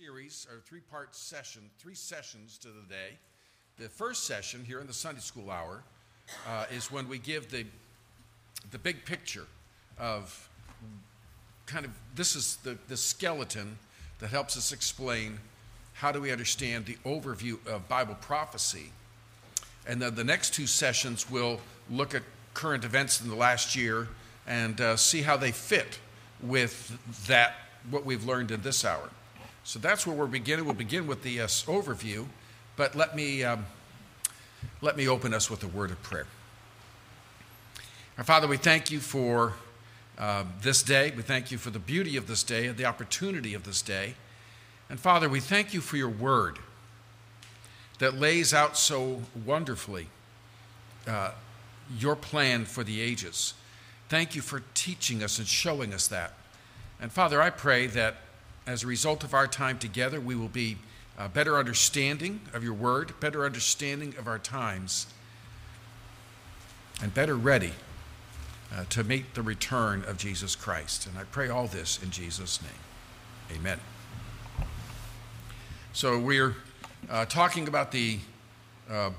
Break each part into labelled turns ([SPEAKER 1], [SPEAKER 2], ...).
[SPEAKER 1] series or three part session, three sessions to the day. The first session here in the Sunday school hour uh, is when we give the, the big picture of kind of this is the, the skeleton that helps us explain how do we understand the overview of Bible prophecy. And then the next two sessions will look at current events in the last year and uh, see how they fit with that what we've learned in this hour. So that's where we're beginning. We'll begin with the uh, overview, but let me, um, let me open us with a word of prayer. Our Father, we thank you for uh, this day. We thank you for the beauty of this day and the opportunity of this day. And Father, we thank you for your word that lays out so wonderfully uh, your plan for the ages. Thank you for teaching us and showing us that. And Father, I pray that as a result of our time together, we will be a better understanding of your word, better understanding of our times, and better ready uh, to meet the return of Jesus Christ. And I pray all this in Jesus' name. Amen. So we're uh, talking about the, uh,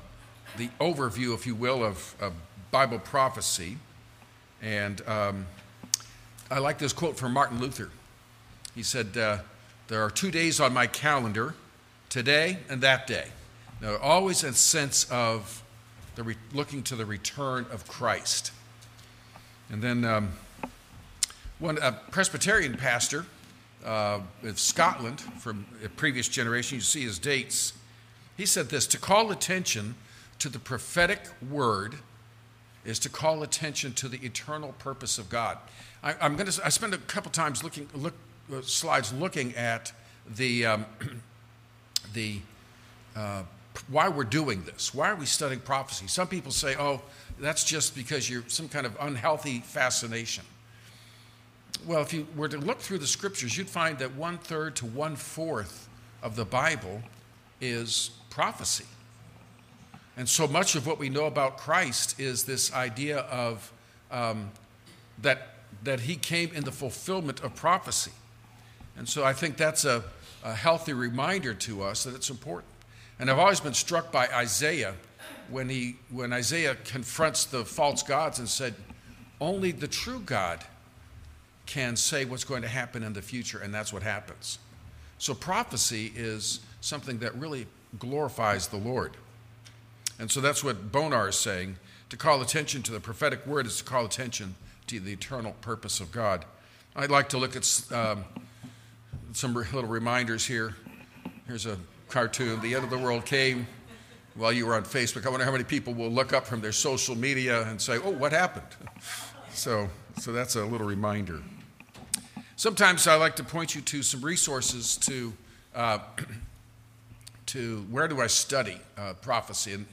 [SPEAKER 1] the overview, if you will, of, of Bible prophecy. And um, I like this quote from Martin Luther. He said, uh, There are two days on my calendar, today and that day. Now, always a sense of the re- looking to the return of Christ. And then um, one a Presbyterian pastor uh, of Scotland from a previous generation, you see his dates, he said this to call attention to the prophetic word is to call attention to the eternal purpose of God. I, am going to. I spend a couple times looking look slides looking at the um, the uh, why we're doing this. Why are we studying prophecy? Some people say, "Oh, that's just because you're some kind of unhealthy fascination." Well, if you were to look through the scriptures, you'd find that one third to one fourth of the Bible is prophecy. And so much of what we know about Christ is this idea of um, that that he came in the fulfillment of prophecy. And so I think that's a, a healthy reminder to us that it's important. And I've always been struck by Isaiah when, he, when Isaiah confronts the false gods and said, Only the true God can say what's going to happen in the future, and that's what happens. So prophecy is something that really glorifies the Lord. And so that's what Bonar is saying. To call attention to the prophetic word is to call attention to the eternal purpose of God. I'd like to look at um, some little reminders here. Here's a cartoon. The end of the world came while you were on Facebook. I wonder how many people will look up from their social media and say, "Oh, what happened?" So, so that's a little reminder. Sometimes I like to point you to some resources to uh, to where do I study uh, prophecy, and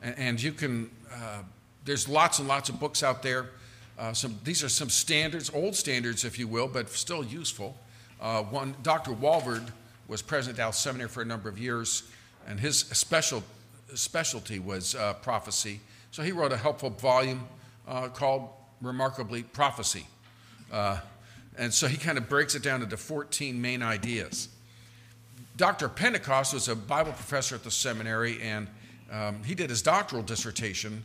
[SPEAKER 1] and you can. Uh, there's lots and lots of books out there. Uh, some, these are some standards, old standards, if you will, but still useful. Uh, one, Dr. Walvoord was president at Dallas Seminary for a number of years, and his special, specialty was uh, prophecy. So he wrote a helpful volume uh, called Remarkably Prophecy. Uh, and so he kind of breaks it down into 14 main ideas. Dr. Pentecost was a Bible professor at the seminary, and um, he did his doctoral dissertation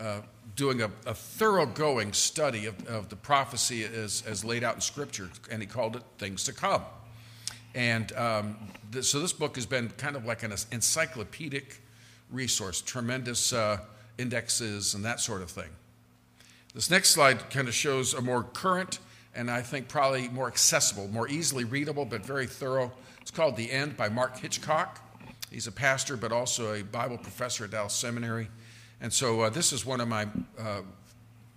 [SPEAKER 1] uh, doing a, a thoroughgoing study of, of the prophecy as, as laid out in Scripture, and he called it Things to Come. And um, this, so this book has been kind of like an encyclopedic resource, tremendous uh, indexes and that sort of thing. This next slide kind of shows a more current and I think probably more accessible, more easily readable, but very thorough. It's called The End by Mark Hitchcock. He's a pastor, but also a Bible professor at Dallas Seminary. And so uh, this is one of my, uh,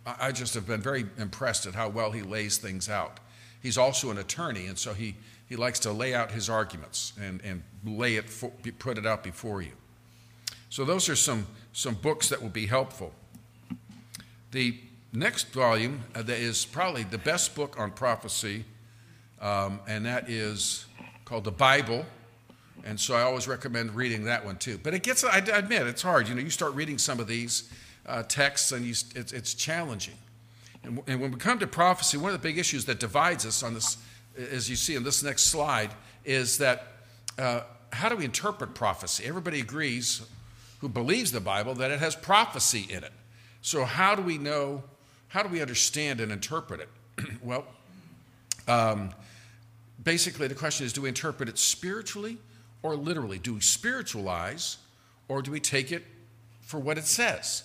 [SPEAKER 1] I just have been very impressed at how well he lays things out. He's also an attorney, and so he, he likes to lay out his arguments and, and lay it, for, put it out before you. So those are some, some books that will be helpful. The next volume uh, that is probably the best book on prophecy, um, and that is called The Bible and so I always recommend reading that one too. But it gets, I admit, it's hard. You know, you start reading some of these uh, texts and you, it's, it's challenging. And, and when we come to prophecy, one of the big issues that divides us on this, as you see in this next slide, is that uh, how do we interpret prophecy? Everybody agrees who believes the Bible that it has prophecy in it. So, how do we know, how do we understand and interpret it? well, um, basically, the question is do we interpret it spiritually or literally? Do we spiritualize or do we take it for what it says?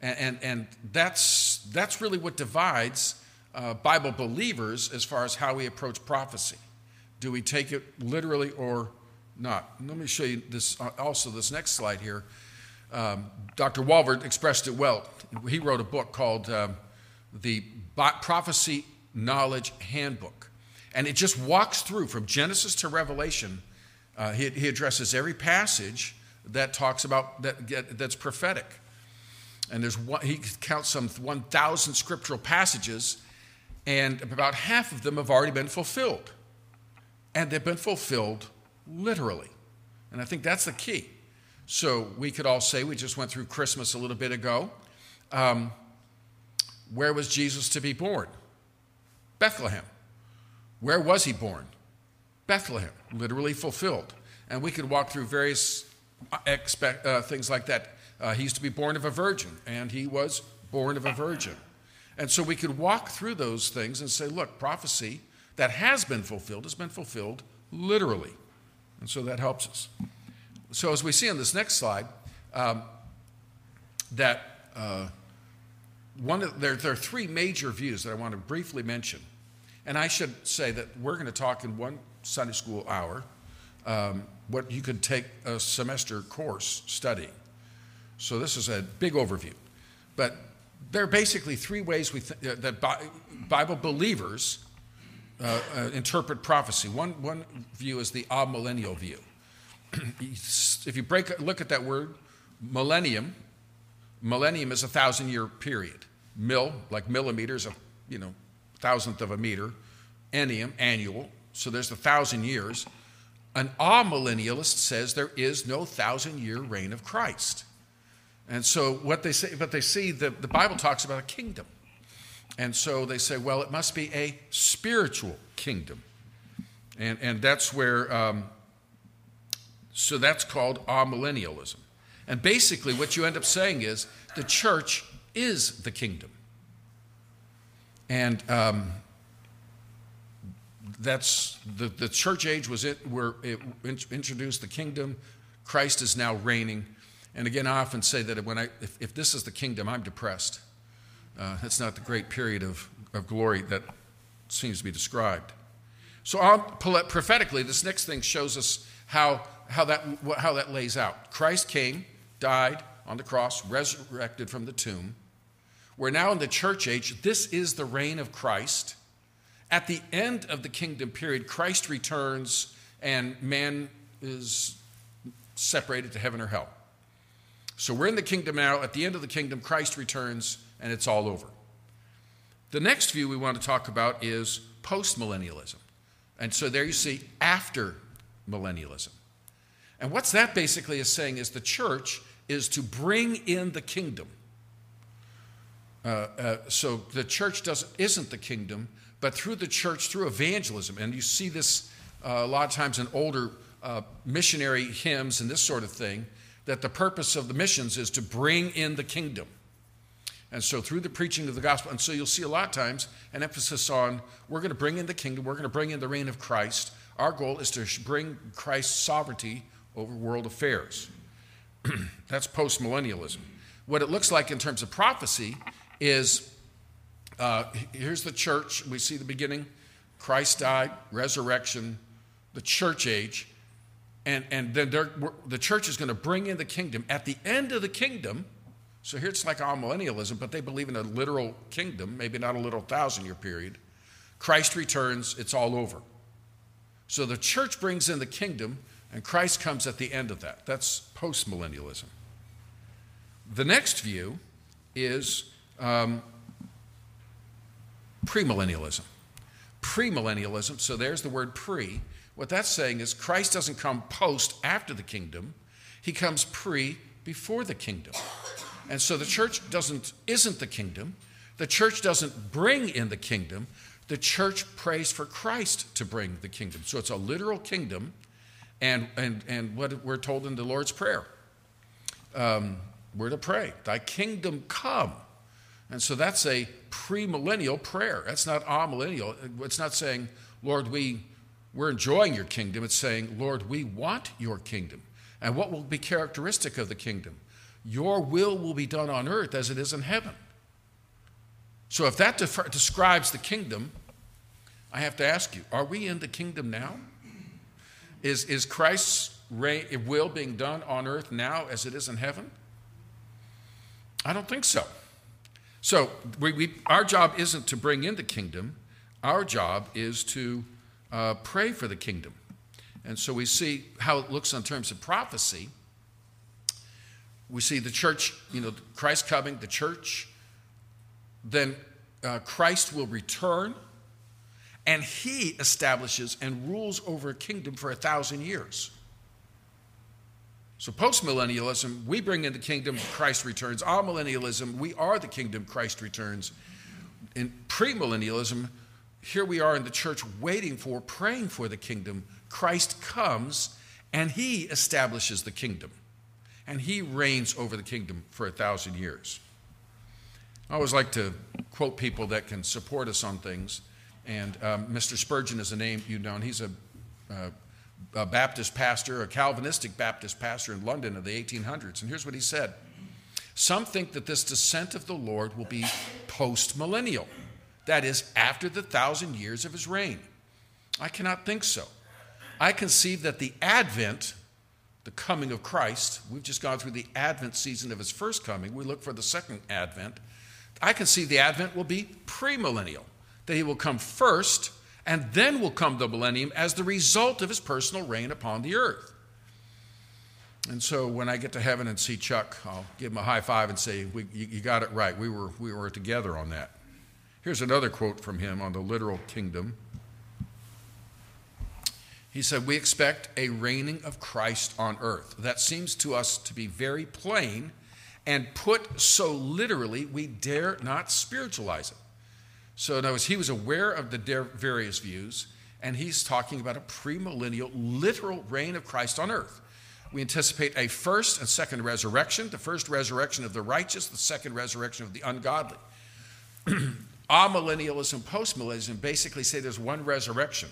[SPEAKER 1] And, and, and that's, that's really what divides uh, Bible believers as far as how we approach prophecy. Do we take it literally or not? Let me show you this uh, also this next slide here. Um, Dr. Walvoord expressed it well. He wrote a book called um, The Prophecy Knowledge Handbook. And it just walks through from Genesis to Revelation. Uh, he, he, addresses every passage that talks about that, that's prophetic. And there's one, he counts some 1,000 scriptural passages, and about half of them have already been fulfilled. And they've been fulfilled literally. And I think that's the key. So we could all say, we just went through Christmas a little bit ago. Um, where was Jesus to be born? Bethlehem. Where was he born? Bethlehem, literally fulfilled. And we could walk through various uh, expect, uh, things like that. Uh, he used to be born of a virgin, and he was born of a virgin. And so we could walk through those things and say, look, prophecy that has been fulfilled has been fulfilled literally. And so that helps us. So, as we see on this next slide, um, that uh, one of, there, there are three major views that I want to briefly mention. And I should say that we're going to talk in one Sunday school hour um, what you could take a semester course studying. So, this is a big overview. But there are basically three ways we th- uh, that Bible believers uh, uh, interpret prophecy. One, one view is the amillennial view. if you break, look at that word, millennium, millennium is a thousand year period. Mill, like millimeters, a you know, thousandth of a meter. Ennium, annual, so there's the thousand years. An amillennialist says there is no thousand year reign of Christ. And so what they say, but they see the, the Bible talks about a kingdom. And so they say, well, it must be a spiritual kingdom. And, and that's where, um, so that's called amillennialism. And basically, what you end up saying is the church is the kingdom. And um, that's the, the church age was it where it introduced the kingdom. Christ is now reigning. And again, I often say that when I, if, if this is the kingdom, I'm depressed uh, that's not the great period of, of glory that seems to be described. So, I'll, prophetically, this next thing shows us how, how, that, how that lays out. Christ came, died on the cross, resurrected from the tomb. We're now in the church age. This is the reign of Christ. At the end of the kingdom period, Christ returns and man is separated to heaven or hell. So we're in the kingdom now. At the end of the kingdom, Christ returns and it's all over. The next view we want to talk about is postmillennialism. And so there you see after millennialism. And what's that basically is saying is the church is to bring in the kingdom. Uh, uh, so the church doesn't, isn't the kingdom, but through the church, through evangelism, and you see this uh, a lot of times in older uh, missionary hymns and this sort of thing, that the purpose of the missions is to bring in the kingdom. And so, through the preaching of the gospel, and so you'll see a lot of times an emphasis on we're going to bring in the kingdom, we're going to bring in the reign of Christ. Our goal is to bring Christ's sovereignty over world affairs. That's post millennialism. What it looks like in terms of prophecy is uh, here's the church. We see the beginning Christ died, resurrection, the church age. And, and then the church is going to bring in the kingdom. At the end of the kingdom, so here it's like amillennialism, but they believe in a literal kingdom, maybe not a literal thousand year period. Christ returns, it's all over. So the church brings in the kingdom, and Christ comes at the end of that. That's postmillennialism. The next view is um, premillennialism. Premillennialism, so there's the word pre. What that's saying is Christ doesn't come post after the kingdom, he comes pre before the kingdom. And so the church doesn't isn't the kingdom. The church doesn't bring in the kingdom. The church prays for Christ to bring the kingdom. So it's a literal kingdom, and, and, and what we're told in the Lord's Prayer. Um, we're to pray, Thy kingdom come. And so that's a premillennial prayer. That's not amillennial. It's not saying, Lord, we, we're enjoying your kingdom. It's saying, Lord, we want your kingdom. And what will be characteristic of the kingdom? Your will will be done on earth as it is in heaven. So if that describes the kingdom, I have to ask you are we in the kingdom now? Is, is Christ's will being done on earth now as it is in heaven? I don't think so. So we, we, our job isn't to bring in the kingdom, our job is to uh, pray for the kingdom. And so we see how it looks in terms of prophecy. We see the church, you know, Christ coming, the church, then uh, Christ will return and he establishes and rules over a kingdom for a thousand years. So, postmillennialism, we bring in the kingdom, Christ returns. Amillennialism, we are the kingdom, Christ returns. In premillennialism, here we are in the church waiting for, praying for the kingdom. Christ comes and he establishes the kingdom. And he reigns over the kingdom for a thousand years. I always like to quote people that can support us on things. And um, Mr. Spurgeon is a name you know, and he's a, uh, a Baptist pastor, a Calvinistic Baptist pastor in London of the 1800s. And here's what he said Some think that this descent of the Lord will be post millennial, that is, after the thousand years of his reign. I cannot think so. I conceive that the advent, the coming of Christ, we've just gone through the advent season of his first coming. We look for the second advent. I conceive the advent will be premillennial, that he will come first and then will come the millennium as the result of his personal reign upon the earth. And so when I get to heaven and see Chuck, I'll give him a high five and say, you, you got it right. We were, we were together on that. Here's another quote from him on the literal kingdom. He said, We expect a reigning of Christ on earth. That seems to us to be very plain and put so literally, we dare not spiritualize it. So, in other words, he was aware of the various views, and he's talking about a premillennial, literal reign of Christ on earth. We anticipate a first and second resurrection the first resurrection of the righteous, the second resurrection of the ungodly. Amillennialism, postmillennialism basically say there's one resurrection.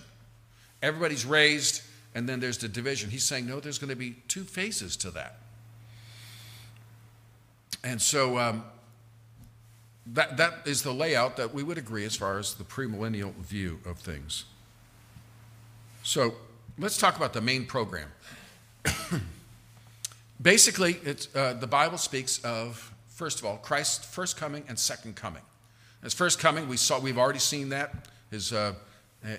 [SPEAKER 1] Everybody's raised, and then there's the division. He's saying, no, there's going to be two phases to that. And so um, that, that is the layout that we would agree as far as the premillennial view of things. So let's talk about the main program. Basically, uh, the Bible speaks of, first of all, Christ's first coming and second coming. His first coming, we saw, we've already seen that. His, uh,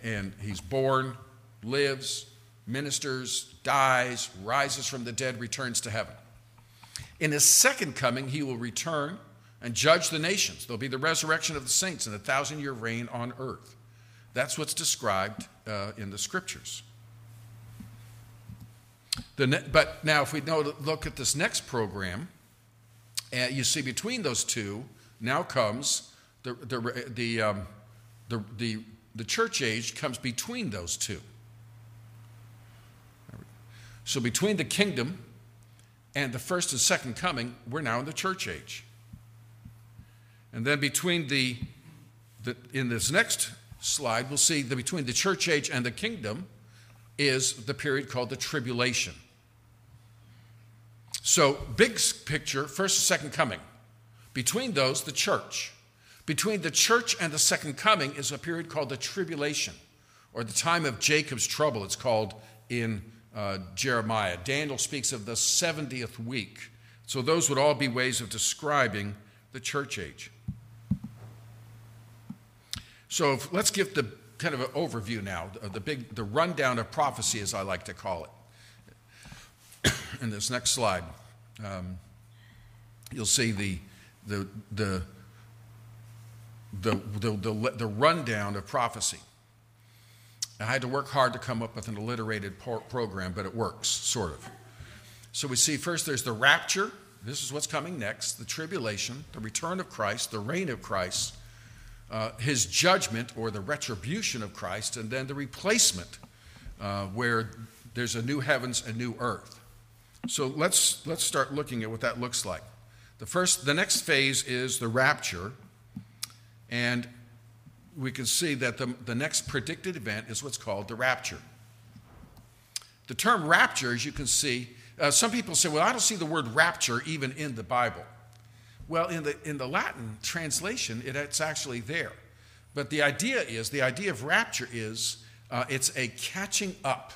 [SPEAKER 1] and he's born, lives, ministers, dies, rises from the dead, returns to heaven. In his second coming, he will return and judge the nations. There'll be the resurrection of the saints and a thousand year reign on earth. That's what's described uh, in the scriptures. The ne- but now, if we look at this next program, uh, you see between those two now comes the, the, the, um, the, the, the church age comes between those two. So between the kingdom and the first and second coming, we're now in the church age. And then between the, the in this next slide, we'll see that between the church age and the kingdom is the period called the tribulation. So, big picture, first and second coming. Between those, the church. Between the church and the second coming is a period called the tribulation, or the time of Jacob's trouble, it's called in uh, Jeremiah. Daniel speaks of the 70th week. So, those would all be ways of describing the church age. So if, let's give the kind of an overview now, the big, the rundown of prophecy, as I like to call it. In this next slide, um, you'll see the, the, the, the, the, the, the rundown of prophecy. I had to work hard to come up with an alliterated program, but it works, sort of. So we see first there's the rapture. This is what's coming next the tribulation, the return of Christ, the reign of Christ, uh, his judgment or the retribution of Christ, and then the replacement, uh, where there's a new heavens, a new earth. So let's, let's start looking at what that looks like. The first, the next phase is the rapture, and we can see that the, the next predicted event is what's called the rapture. The term rapture, as you can see, uh, some people say, well, I don't see the word rapture even in the Bible. Well, in the, in the Latin translation, it, it's actually there. But the idea is the idea of rapture is uh, it's a catching up.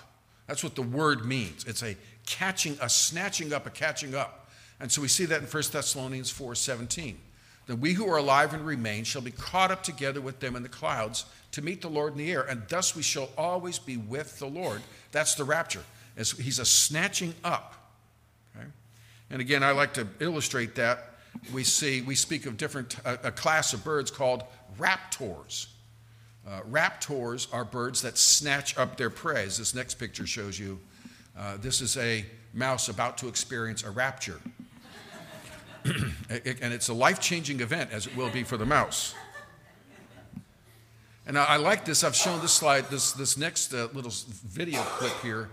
[SPEAKER 1] That's what the word means. It's a catching, a snatching up, a catching up. And so we see that in 1 Thessalonians 4 17. That we who are alive and remain shall be caught up together with them in the clouds to meet the Lord in the air, and thus we shall always be with the Lord. That's the rapture. He's a snatching up. Okay? And again, I like to illustrate that. We see, we speak of different, a, a class of birds called raptors. Uh, raptors are birds that snatch up their prey. As this next picture shows you, uh, this is a mouse about to experience a rapture. and it's a life changing event, as it will be for the mouse. And I, I like this. I've shown this slide, this, this next uh, little video clip here.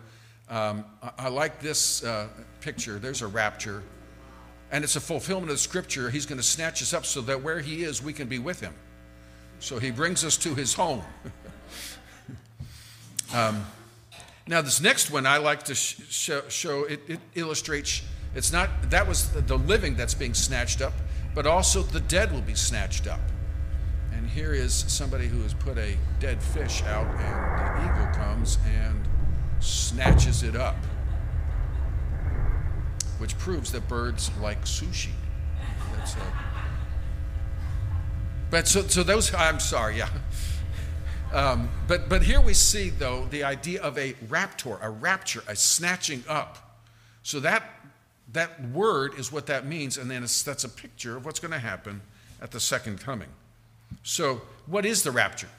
[SPEAKER 1] Um, I, I, like this uh, picture. There's a rapture. And it's a fulfillment of scripture. He's going to snatch us up so that where he is, we can be with him. So he brings us to his home. um, now, this next one I like to sh- show, it, it, illustrates it's not that was the, the living that's being snatched up, but also the dead will be snatched up. And here is somebody who has put a dead fish out, and the eagle comes and snatches it up, which proves that birds like sushi. That's a, but so, so those, I'm sorry, yeah. Um, but, but here we see, though, the idea of a raptor, a rapture, a snatching up. So that, that word is what that means, and then that's a picture of what's going to happen at the second coming. So, what is the rapture?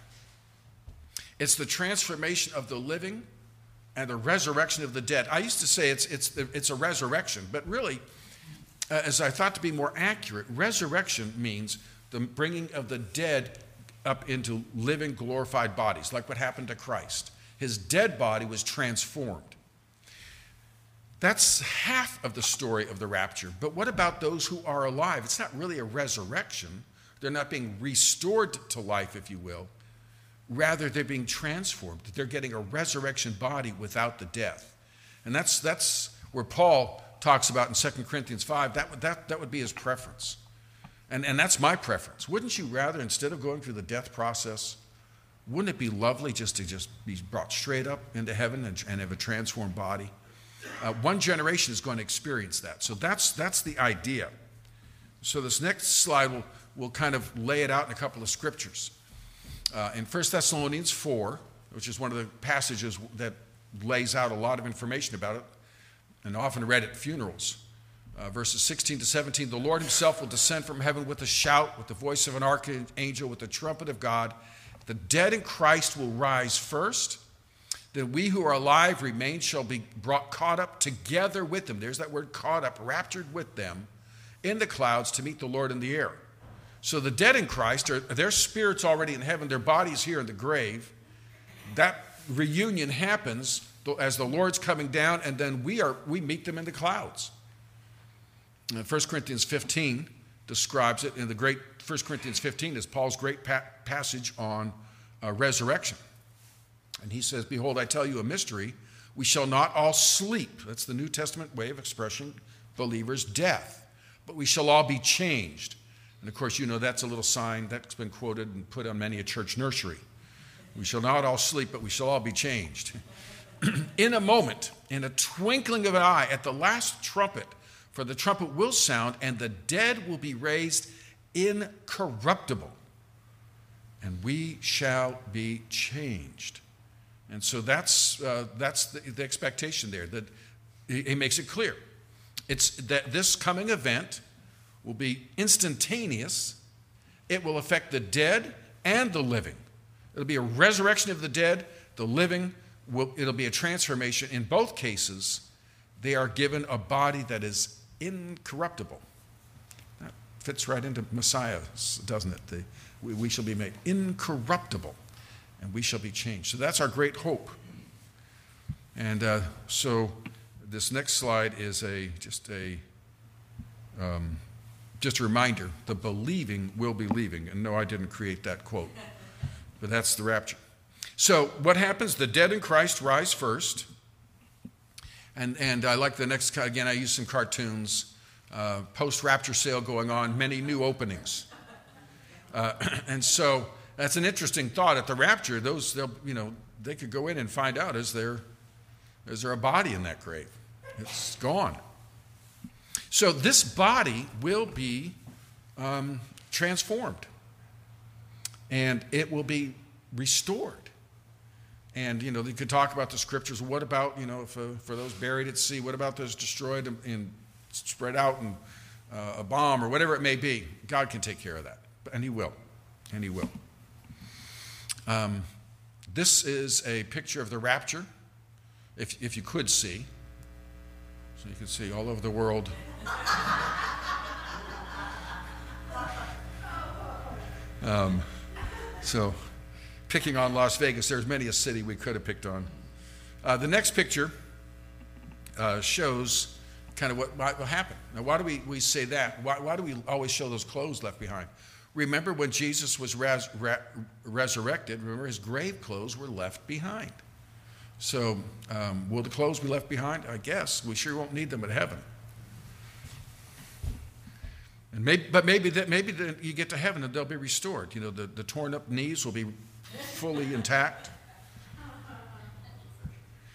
[SPEAKER 1] It's the transformation of the living and the resurrection of the dead. I used to say it's, it's, it's a resurrection, but really, uh, as I thought to be more accurate, resurrection means the bringing of the dead up into living, glorified bodies, like what happened to Christ. His dead body was transformed. That's half of the story of the rapture. But what about those who are alive? It's not really a resurrection. They're not being restored to life, if you will. Rather, they're being transformed. They're getting a resurrection body without the death. And that's, that's where Paul talks about in 2 Corinthians 5. That, that, that would be his preference. And, and that's my preference. Wouldn't you rather, instead of going through the death process, wouldn't it be lovely just to just be brought straight up into heaven and, and have a transformed body? Uh, one generation is going to experience that. So that's, that's the idea. So this next slide will, will kind of lay it out in a couple of scriptures. Uh, in 1 Thessalonians 4, which is one of the passages that lays out a lot of information about it, and often read at funerals uh, verses 16 to 17 the Lord himself will descend from heaven with a shout, with the voice of an archangel, with the trumpet of God. The dead in Christ will rise first. Then we who are alive remain shall be brought caught up together with them. There's that word caught up, raptured with them in the clouds to meet the Lord in the air. So the dead in Christ are their spirits already in heaven, their bodies here in the grave. That reunion happens as the Lord's coming down, and then we are we meet them in the clouds. 1 Corinthians 15 describes it, in the great 1 Corinthians 15 is Paul's great pa- passage on uh, resurrection. And he says, Behold, I tell you a mystery. We shall not all sleep. That's the New Testament way of expressing believers' death. But we shall all be changed. And of course, you know that's a little sign that's been quoted and put on many a church nursery. We shall not all sleep, but we shall all be changed. in a moment, in a twinkling of an eye, at the last trumpet, for the trumpet will sound, and the dead will be raised incorruptible, and we shall be changed. And so that's, uh, that's the, the, expectation there, that he makes it clear. It's that this coming event will be instantaneous, it will affect the dead and the living. It'll be a resurrection of the dead, the living, will, it'll be a transformation. In both cases, they are given a body that is incorruptible. That fits right into Messiah, doesn't it? The, we, we shall be made incorruptible and we shall be changed. So that's our great hope. And uh, so this next slide is a just a um, just a reminder: the believing will be leaving. And no, I didn't create that quote, but that's the rapture. So what happens? The dead in Christ rise first. And, and I like the next, again, I use some cartoons. Uh, Post rapture sale going on, many new openings. Uh, and so that's an interesting thought. At the rapture, those, they'll, you know, they could go in and find out is there, is there a body in that grave? It's gone. So this body will be um, transformed and it will be restored. And, you know, you could talk about the scriptures. What about, you know, for, for those buried at sea? What about those destroyed and, spread out in uh, a bomb or whatever it may be? God can take care of that. And He will. And He will. Um, this is a picture of the rapture, if, if you could see. So you can see all over the world. Um, so picking on Las Vegas. There's many a city we could have picked on. Uh, the next picture uh, shows kind of what, what happened. Now, why do we, we say that? Why, why do we always show those clothes left behind? Remember when Jesus was res, re, resurrected, remember his grave clothes were left behind. So, um, will the clothes be left behind? I guess. We sure won't need them at heaven. And maybe, but maybe that maybe you get to heaven and they'll be restored. You know, the, the torn up knees will be fully intact.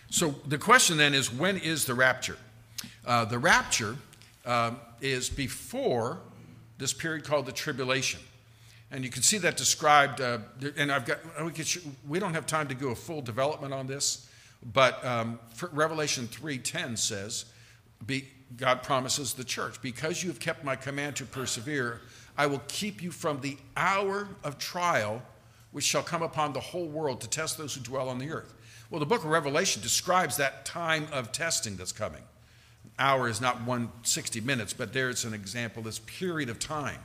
[SPEAKER 1] So the question then is when is the rapture? Uh, the rapture uh, is before this period called the tribulation. And you can see that described, uh, and I've got, we, could, we, don't have time to do a full development on this, but um, Revelation 3.10 says, be, God promises the church, because you have kept my command to persevere, I will keep you from the hour of trial which shall come upon the whole world to test those who dwell on the earth. Well, the book of Revelation describes that time of testing that's coming. An hour is not 160 minutes, but there it's an example, this period of time.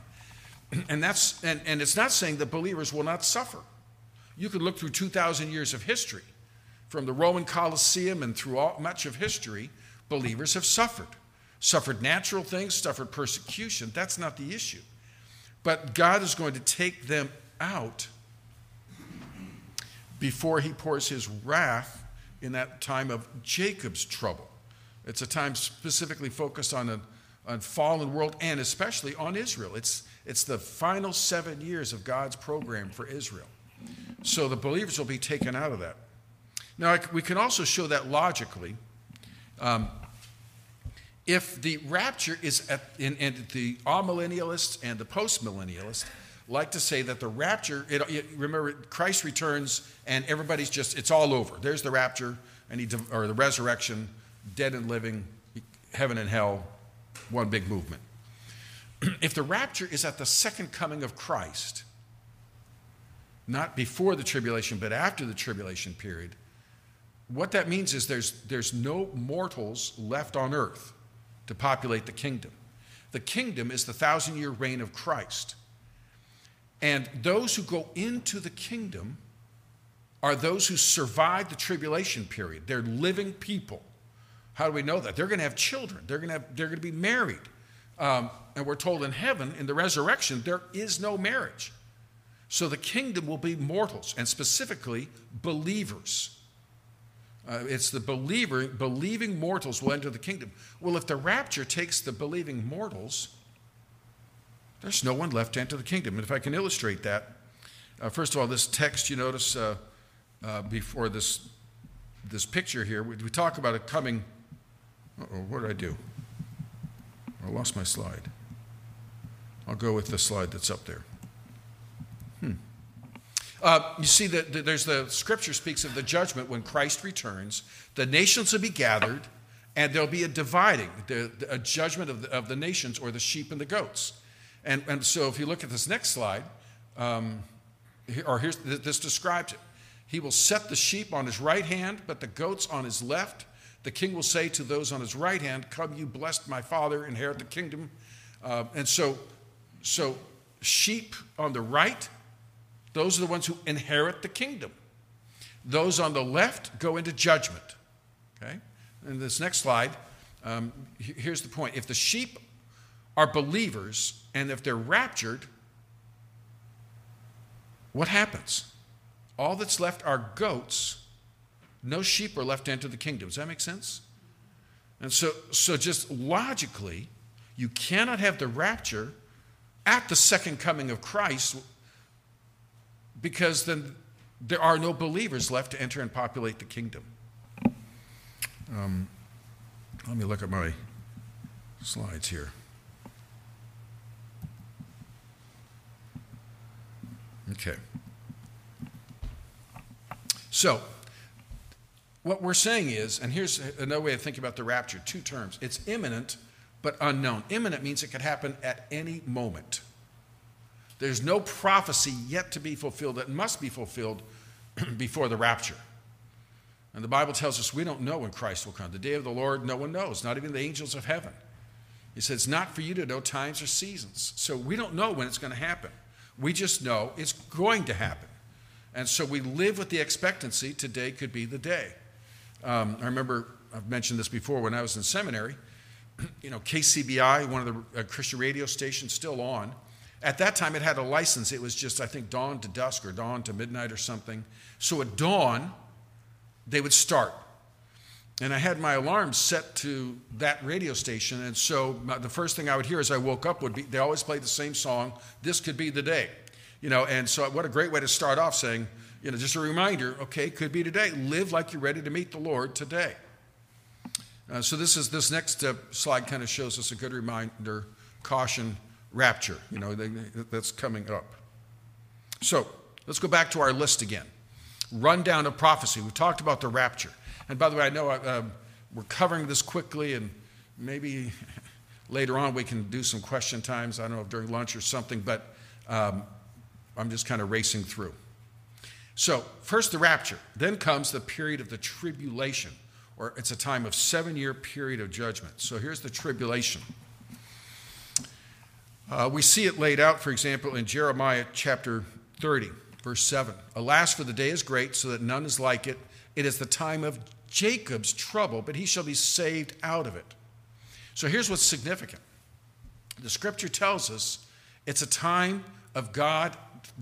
[SPEAKER 1] And, that's, and, and it's not saying that believers will not suffer. You could look through 2,000 years of history. From the Roman Colosseum and through all, much of history, believers have suffered. Suffered natural things, suffered persecution. That's not the issue. But God is going to take them out before he pours his wrath in that time of Jacob's trouble. It's a time specifically focused on a fallen world and especially on Israel. It's, it's the final seven years of God's program for Israel. So the believers will be taken out of that. Now, we can also show that logically. Um, if the rapture is at, in, in the amillennialists and the postmillennialists like to say that the rapture, it, it, remember, Christ returns and everybody's just, it's all over. There's the rapture, and he, or the resurrection, dead and living, heaven and hell, one big movement. if the rapture is at the second coming of Christ, not before the tribulation, but after the tribulation period, what that means is there's, there's no mortals left on earth to populate the kingdom. The kingdom is the thousand year reign of Christ. And those who go into the kingdom are those who survive the tribulation period. They're living people. How do we know that? They're going to have children. They're going to, have, they're going to be married. Um, and we're told in heaven, in the resurrection, there is no marriage. So the kingdom will be mortals, and specifically believers. Uh, it's the believer, believing mortals will enter the kingdom. Well, if the rapture takes the believing mortals, there's no one left to enter the kingdom. And if I can illustrate that, uh, first of all, this text you notice uh, uh, before this, this picture here, we, we talk about it coming. oh, what did I do? I lost my slide. I'll go with the slide that's up there. Hmm. Uh, you see that there's the scripture speaks of the judgment when Christ returns. The nations will be gathered, and there'll be a dividing, the, the, a judgment of the, of the nations or the sheep and the goats. And, and so if you look at this next slide, um, or here's, this describes it. He will set the sheep on his right hand, but the goats on his left. The king will say to those on his right hand, Come, you blessed my father, inherit the kingdom. Uh, and so, so sheep on the right, those are the ones who inherit the kingdom. Those on the left go into judgment. Okay? In this next slide, um, here's the point. If the sheep are believers and if they're raptured, what happens? All that's left are goats. No sheep are left to enter the kingdom. Does that make sense? And so, so just logically, you cannot have the rapture at the second coming of Christ because then there are no believers left to enter and populate the kingdom. Um, let me look at my slides here. Okay. So, what we're saying is, and here's another way of thinking about the rapture two terms it's imminent but unknown. Imminent means it could happen at any moment. There's no prophecy yet to be fulfilled that must be fulfilled before the rapture. And the Bible tells us we don't know when Christ will come. The day of the Lord, no one knows, not even the angels of heaven. He says, it's not for you to know times or seasons. So we don't know when it's going to happen. We just know it's going to happen. And so we live with the expectancy today could be the day. Um, I remember, I've mentioned this before, when I was in seminary, you know, KCBI, one of the uh, Christian radio stations, still on. At that time, it had a license. It was just, I think, dawn to dusk or dawn to midnight or something. So at dawn, they would start. And I had my alarm set to that radio station. And so the first thing I would hear as I woke up would be they always played the same song, This Could Be the Day. You know, and so what a great way to start off saying, you know, just a reminder, okay, could be today. Live like you're ready to meet the Lord today. Uh, so this is this next uh, slide kind of shows us a good reminder, caution, rapture. You know, that's coming up. So let's go back to our list again rundown of prophecy. We've talked about the rapture. And by the way, I know uh, we're covering this quickly, and maybe later on we can do some question times. I don't know if during lunch or something, but um, I'm just kind of racing through. So, first the rapture, then comes the period of the tribulation, or it's a time of seven year period of judgment. So, here's the tribulation. Uh, we see it laid out, for example, in Jeremiah chapter 30. Verse 7 Alas, for the day is great, so that none is like it. It is the time of Jacob's trouble, but he shall be saved out of it. So here's what's significant the scripture tells us it's a time of God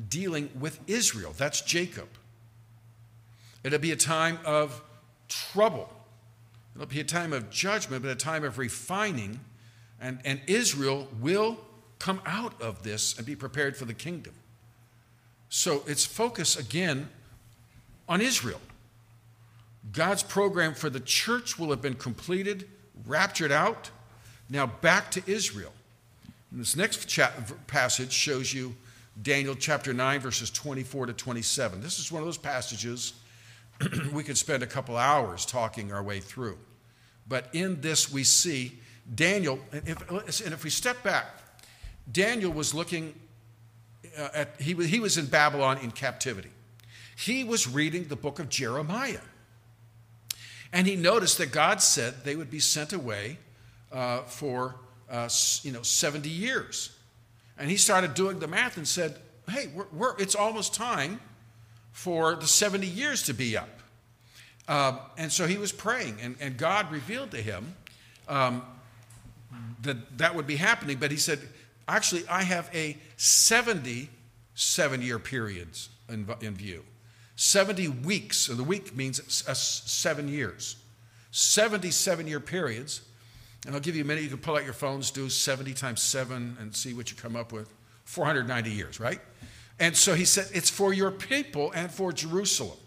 [SPEAKER 1] dealing with Israel. That's Jacob. It'll be a time of trouble. It'll be a time of judgment, but a time of refining. And, and Israel will come out of this and be prepared for the kingdom. So it's focus again on Israel. God's program for the church will have been completed, raptured out. Now back to Israel. And this next passage shows you Daniel chapter 9, verses 24 to 27. This is one of those passages we could spend a couple hours talking our way through. But in this, we see Daniel, and if, and if we step back, Daniel was looking uh, at, he, he was in Babylon in captivity. He was reading the book of Jeremiah. And he noticed that God said they would be sent away uh, for uh, you know 70 years. And he started doing the math and said, hey, we're, we're, it's almost time for the 70 years to be up. Um, and so he was praying, and, and God revealed to him um, that that would be happening. But he said, Actually, I have a 70 seven year periods in, in view. 70 weeks, and the week means seven years. 77 year periods. And I'll give you a minute. You can pull out your phones, do 70 times 7, and see what you come up with. 490 years, right? And so he said, it's for your people and for Jerusalem.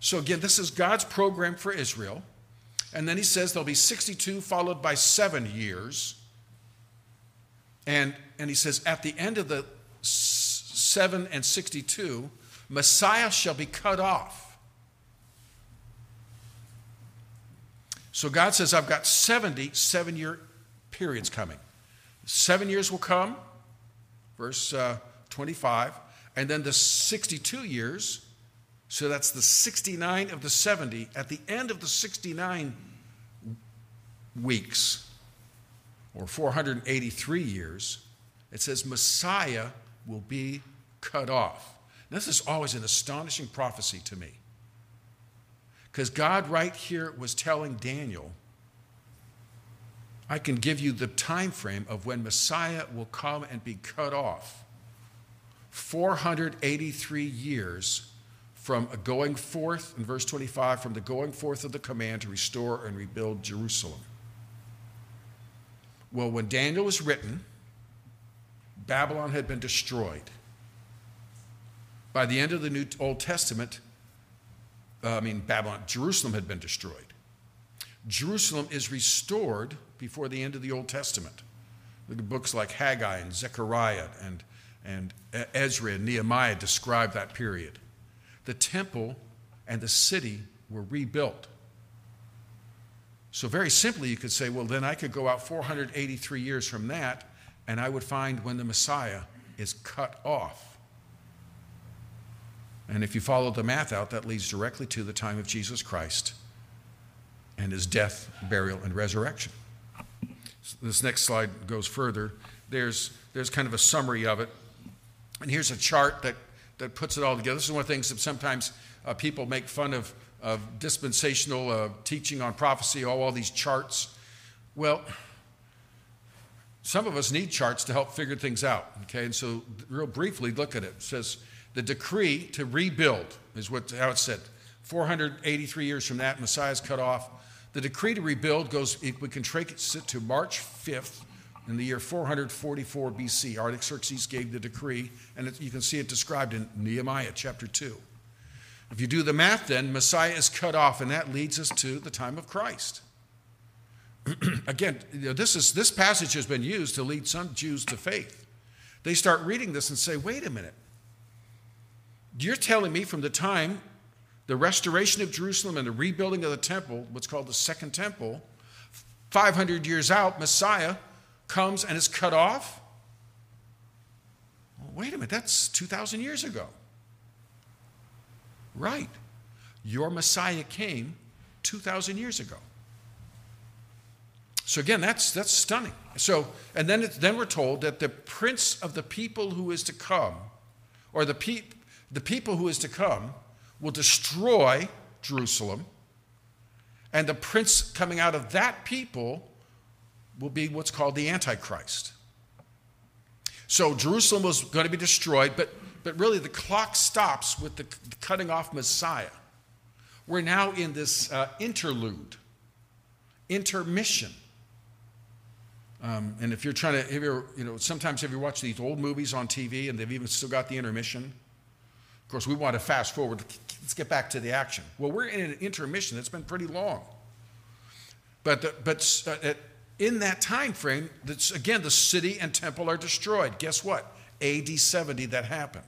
[SPEAKER 1] So again, this is God's program for Israel. And then he says there'll be 62 followed by seven years. And, and he says, at the end of the 7 and 62, Messiah shall be cut off. So God says, I've got 70 seven year periods coming. Seven years will come, verse uh, 25, and then the 62 years, so that's the 69 of the 70. At the end of the 69 weeks, or 483 years, it says Messiah will be cut off. Now, this is always an astonishing prophecy to me. Because God, right here, was telling Daniel, I can give you the time frame of when Messiah will come and be cut off. 483 years from going forth, in verse 25, from the going forth of the command to restore and rebuild Jerusalem. Well, when Daniel was written, Babylon had been destroyed. By the end of the New Old Testament, uh, I mean, Babylon, Jerusalem had been destroyed. Jerusalem is restored before the end of the Old Testament. The books like Haggai and Zechariah and, and Ezra and Nehemiah describe that period the temple and the city were rebuilt. So, very simply, you could say, well, then I could go out 483 years from that, and I would find when the Messiah is cut off. And if you follow the math out, that leads directly to the time of Jesus Christ and his death, burial, and resurrection. So this next slide goes further. There's, there's kind of a summary of it. And here's a chart that that puts it all together. This is one of the things that sometimes uh, people make fun of, of dispensational uh, teaching on prophecy, all, all these charts. Well, some of us need charts to help figure things out. Okay, and so real briefly, look at it. It says the decree to rebuild is what how it said. 483 years from that, Messiah's cut off. The decree to rebuild goes. We can trace it to March 5th, in the year 444 BC, Artaxerxes gave the decree, and it, you can see it described in Nehemiah chapter 2. If you do the math, then Messiah is cut off, and that leads us to the time of Christ. Again, you know, this, is, this passage has been used to lead some Jews to faith. They start reading this and say, wait a minute. You're telling me from the time the restoration of Jerusalem and the rebuilding of the temple, what's called the Second Temple, 500 years out, Messiah comes and is cut off? Well, wait a minute, that's 2,000 years ago. Right. Your Messiah came 2,000 years ago. So again, that's, that's stunning. So, and then, it, then we're told that the prince of the people who is to come, or the, pe- the people who is to come, will destroy Jerusalem, and the prince coming out of that people will be what's called the Antichrist. So Jerusalem was going to be destroyed, but, but really the clock stops with the cutting off Messiah. We're now in this uh, interlude, intermission. Um, and if you're trying to, if you're, you know, sometimes if you watch these old movies on TV and they've even still got the intermission, of course, we want to fast forward. Let's get back to the action. Well, we're in an intermission that's been pretty long. But, the, but uh, in that time frame, that's, again, the city and temple are destroyed. Guess what? AD 70 that happened.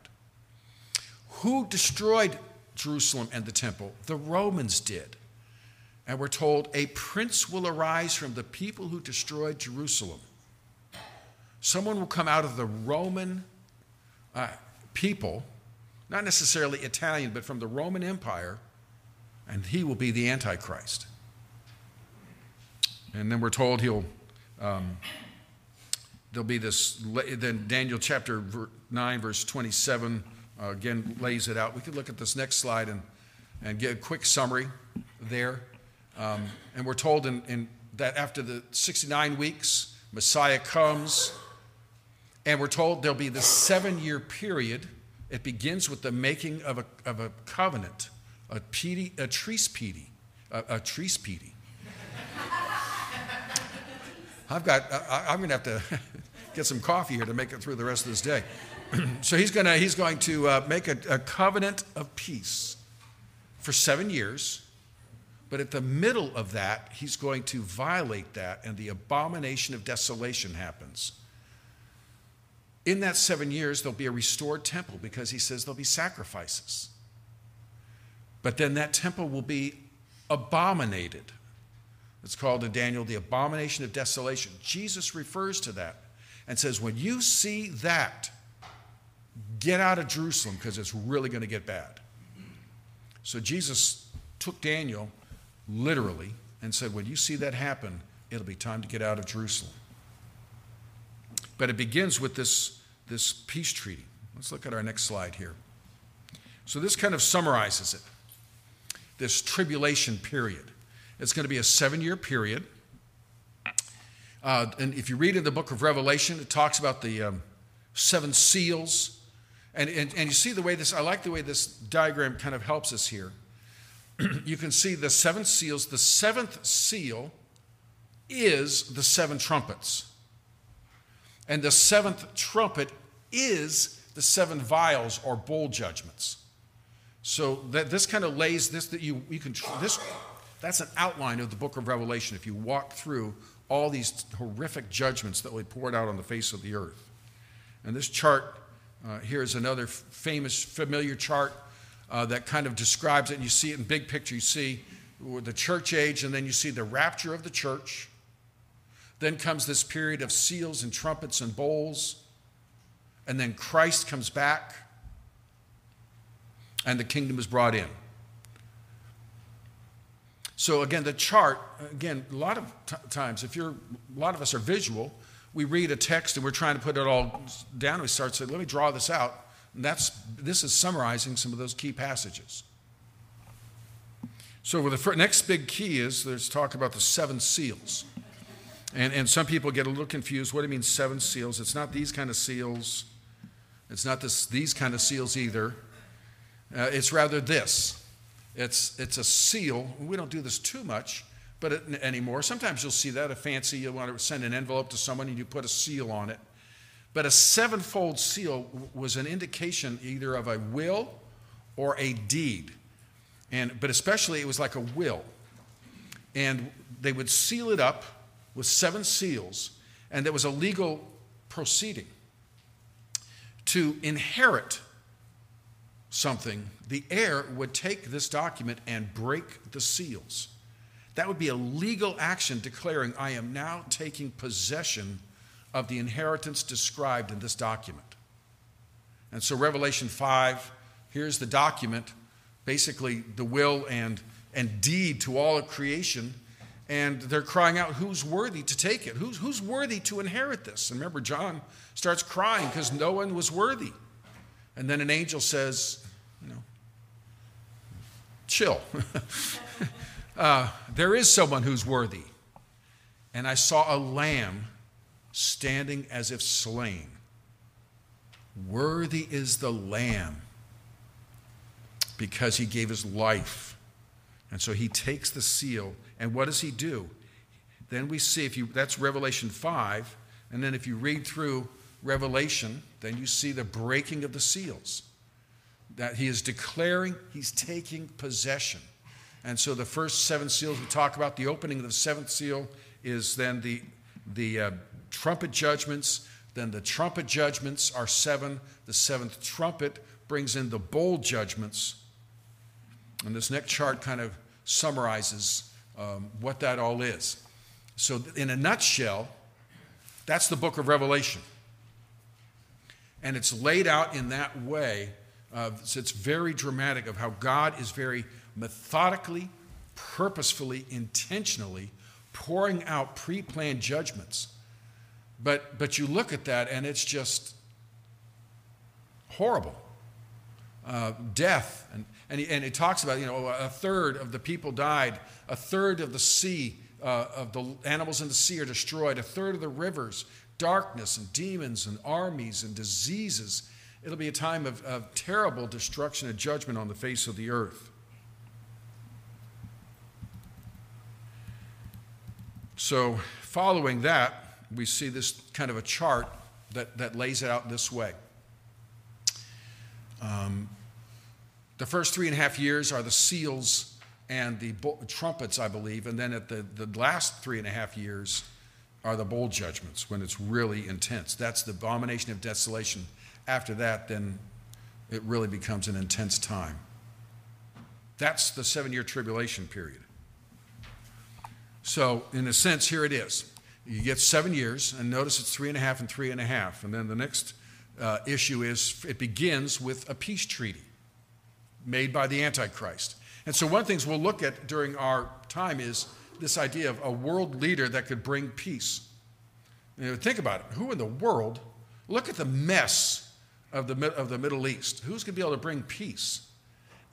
[SPEAKER 1] Who destroyed Jerusalem and the temple? The Romans did. And we're told a prince will arise from the people who destroyed Jerusalem. Someone will come out of the Roman uh, people, not necessarily Italian, but from the Roman Empire, and he will be the Antichrist. And then we're told he'll, um, there'll be this, then Daniel chapter 9, verse 27, uh, again lays it out. We could look at this next slide and, and get a quick summary there. Um, and we're told in, in that after the 69 weeks, Messiah comes, and we're told there'll be this seven year period. It begins with the making of a, of a covenant, a, pedi, a treace a, a treace. I've got, I, am going to have to get some coffee here to make it through the rest of this day. so he's, gonna, he's going to uh, make a, a covenant of peace for seven years. But at the middle of that, he's going to violate that, and the abomination of desolation happens. In that seven years, there'll be a restored temple because he says there'll be sacrifices. But then that temple will be abominated. It's called in Daniel the abomination of desolation. Jesus refers to that and says, when you see that, get out of Jerusalem because it's really going to get bad. So Jesus took Daniel literally and said, when you see that happen, it'll be time to get out of Jerusalem. But it begins with this, this peace treaty. Let's look at our next slide here. So this kind of summarizes it. this tribulation period. It's going to be a seven year period. Uh, and if you read in the book of Revelation, it talks about the um, seven seals. And, and, and you see the way this, I like the way this diagram kind of helps us here. you can see the seven seals. The seventh seal is the seven trumpets. And the seventh trumpet is the seven vials or bowl judgments. So that this kind of lays this that you you can this that's an outline of the book of Revelation. If you walk through all these horrific judgments that will be poured out on the face of the earth, and this chart uh, here is another famous familiar chart uh, that kind of describes it. And you see it in big picture. You see the church age, and then you see the rapture of the church. Then comes this period of seals and trumpets and bowls, and then Christ comes back and the kingdom is brought in. So again, the chart, again, a lot of t- times, if you're, a lot of us are visual, we read a text and we're trying to put it all down. We start saying, let me draw this out. And that's, this is summarizing some of those key passages. So the next big key is there's talk about the seven seals. And, and some people get a little confused. What do you mean seven seals? It's not these kind of seals. It's not this, these kind of seals either. Uh, it's rather this it's, it's a seal. We don't do this too much but it, anymore. Sometimes you'll see that a fancy, you want to send an envelope to someone and you put a seal on it. But a sevenfold seal was an indication either of a will or a deed. And, but especially it was like a will. And they would seal it up with seven seals, and there was a legal proceeding to inherit something, the heir would take this document and break the seals. That would be a legal action declaring, I am now taking possession of the inheritance described in this document. And so, Revelation 5, here's the document, basically the will and, and deed to all of creation. And they're crying out, Who's worthy to take it? Who's, who's worthy to inherit this? And remember, John starts crying because no one was worthy. And then an angel says, you know, chill. uh, there is someone who's worthy. And I saw a lamb standing as if slain. Worthy is the lamb because he gave his life. And so he takes the seal, and what does he do? Then we see if you that's Revelation 5, and then if you read through Revelation, then you see the breaking of the seals that he is declaring he's taking possession. And so the first seven seals we talk about, the opening of the seventh seal is then the, the uh, trumpet judgments. Then the trumpet judgments are seven. The seventh trumpet brings in the bowl judgments. And this next chart kind of summarizes um, what that all is. So, in a nutshell, that's the book of Revelation. And it's laid out in that way uh, it's very dramatic of how God is very methodically, purposefully, intentionally pouring out pre planned judgments. But, but you look at that and it's just horrible. Uh, death. And, and, he, and it talks about, you know, a third of the people died, a third of the sea, uh, of the animals in the sea are destroyed, a third of the rivers, darkness and demons and armies and diseases It'll be a time of, of terrible destruction and judgment on the face of the earth. So, following that, we see this kind of a chart that, that lays it out this way. Um, the first three and a half years are the seals and the trumpets, I believe, and then at the, the last three and a half years are the bowl judgments when it's really intense. That's the abomination of desolation after that, then it really becomes an intense time. That's the seven year tribulation period. So, in a sense, here it is. You get seven years, and notice it's three and a half and three and a half. And then the next uh, issue is it begins with a peace treaty made by the Antichrist. And so, one of the things we'll look at during our time is this idea of a world leader that could bring peace. You know, think about it. Who in the world? Look at the mess of the, of the Middle East. Who's going to be able to bring peace?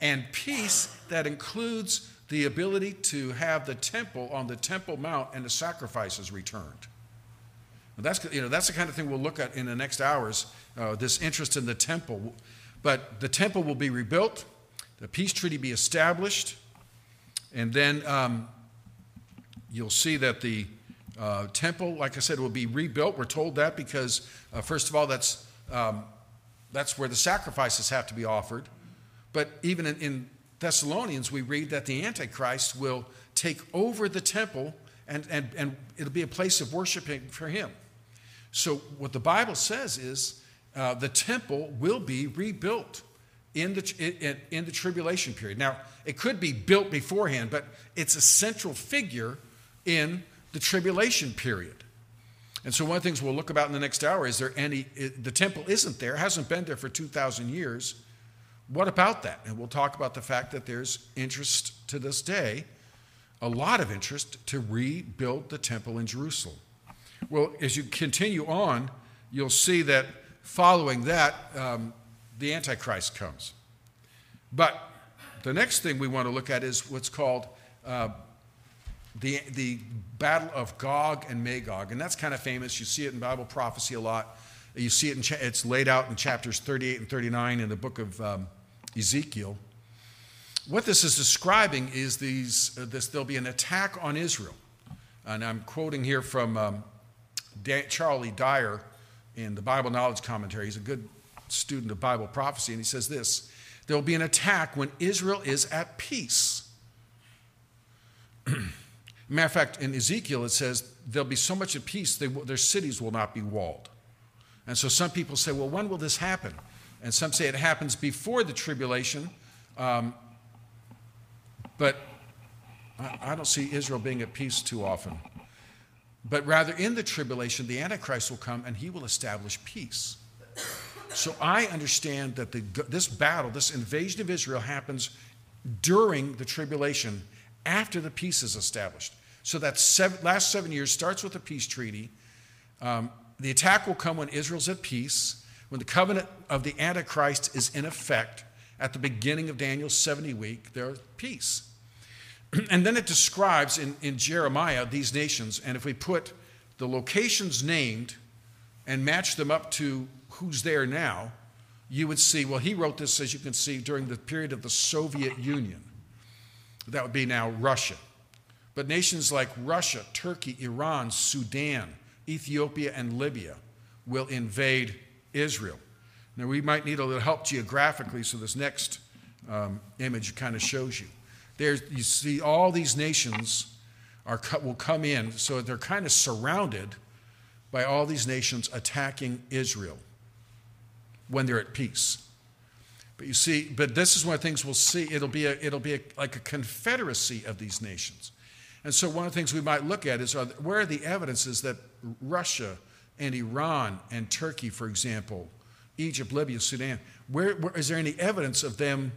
[SPEAKER 1] and peace that includes the ability to have the temple on the Temple Mount and the sacrifices returned. That's, you know, that's the kind of thing we'll look at in the next hours, uh, this interest in the temple. But the temple will be rebuilt, the peace treaty be established, and then um, you'll see that the uh, temple, like I said, will be rebuilt. We're told that because, uh, first of all, that's, um, that's where the sacrifices have to be offered. But even in, in Thessalonians, we read that the Antichrist will take over the temple and, and, and it'll be a place of worshiping for him. So, what the Bible says is uh, the temple will be rebuilt in the, in, in the tribulation period. Now, it could be built beforehand, but it's a central figure in the tribulation period. And so, one of the things we'll look about in the next hour is there any, the temple isn't there, hasn't been there for 2,000 years. What about that? And we'll talk about the fact that there's interest to this day, a lot of interest to rebuild the temple in Jerusalem. Well, as you continue on, you'll see that following that, um, the Antichrist comes. But the next thing we want to look at is what's called uh, the, the battle of Gog and Magog. And that's kind of famous. You see it in Bible prophecy a lot. You see it, in cha- it's laid out in chapters 38 and 39 in the book of um, Ezekiel. What this is describing is these, uh, this, there'll be an attack on Israel. And I'm quoting here from um, Charlie Dyer in the Bible Knowledge Commentary. He's a good student of Bible prophecy, and he says this There will be an attack when Israel is at peace. Matter of fact, in Ezekiel, it says there'll be so much at peace, they, their cities will not be walled. And so some people say, well, when will this happen? And some say it happens before the tribulation. Um, but I, I don't see Israel being at peace too often. But rather, in the tribulation, the Antichrist will come and he will establish peace. So I understand that the, this battle, this invasion of Israel, happens during the tribulation after the peace is established. So that seven, last seven years starts with a peace treaty. Um, the attack will come when Israel's at peace, when the covenant of the Antichrist is in effect at the beginning of Daniel's 70 week, there's peace. and then it describes in, in Jeremiah these nations, and if we put the locations named and match them up to who's there now, you would see, well, he wrote this, as you can see, during the period of the Soviet Union. That would be now Russia. But nations like Russia, Turkey, Iran, Sudan, Ethiopia, and Libya will invade Israel. Now, we might need a little help geographically, so this next um, image kind of shows you. There, you see, all these nations are, will come in, so they're kind of surrounded by all these nations attacking Israel when they're at peace. But you see, but this is one of the things we'll see. It'll be, a, it'll be a, like a confederacy of these nations. And so one of the things we might look at is are, where are the evidences that Russia and Iran and Turkey, for example, Egypt, Libya, Sudan, where, where is there any evidence of them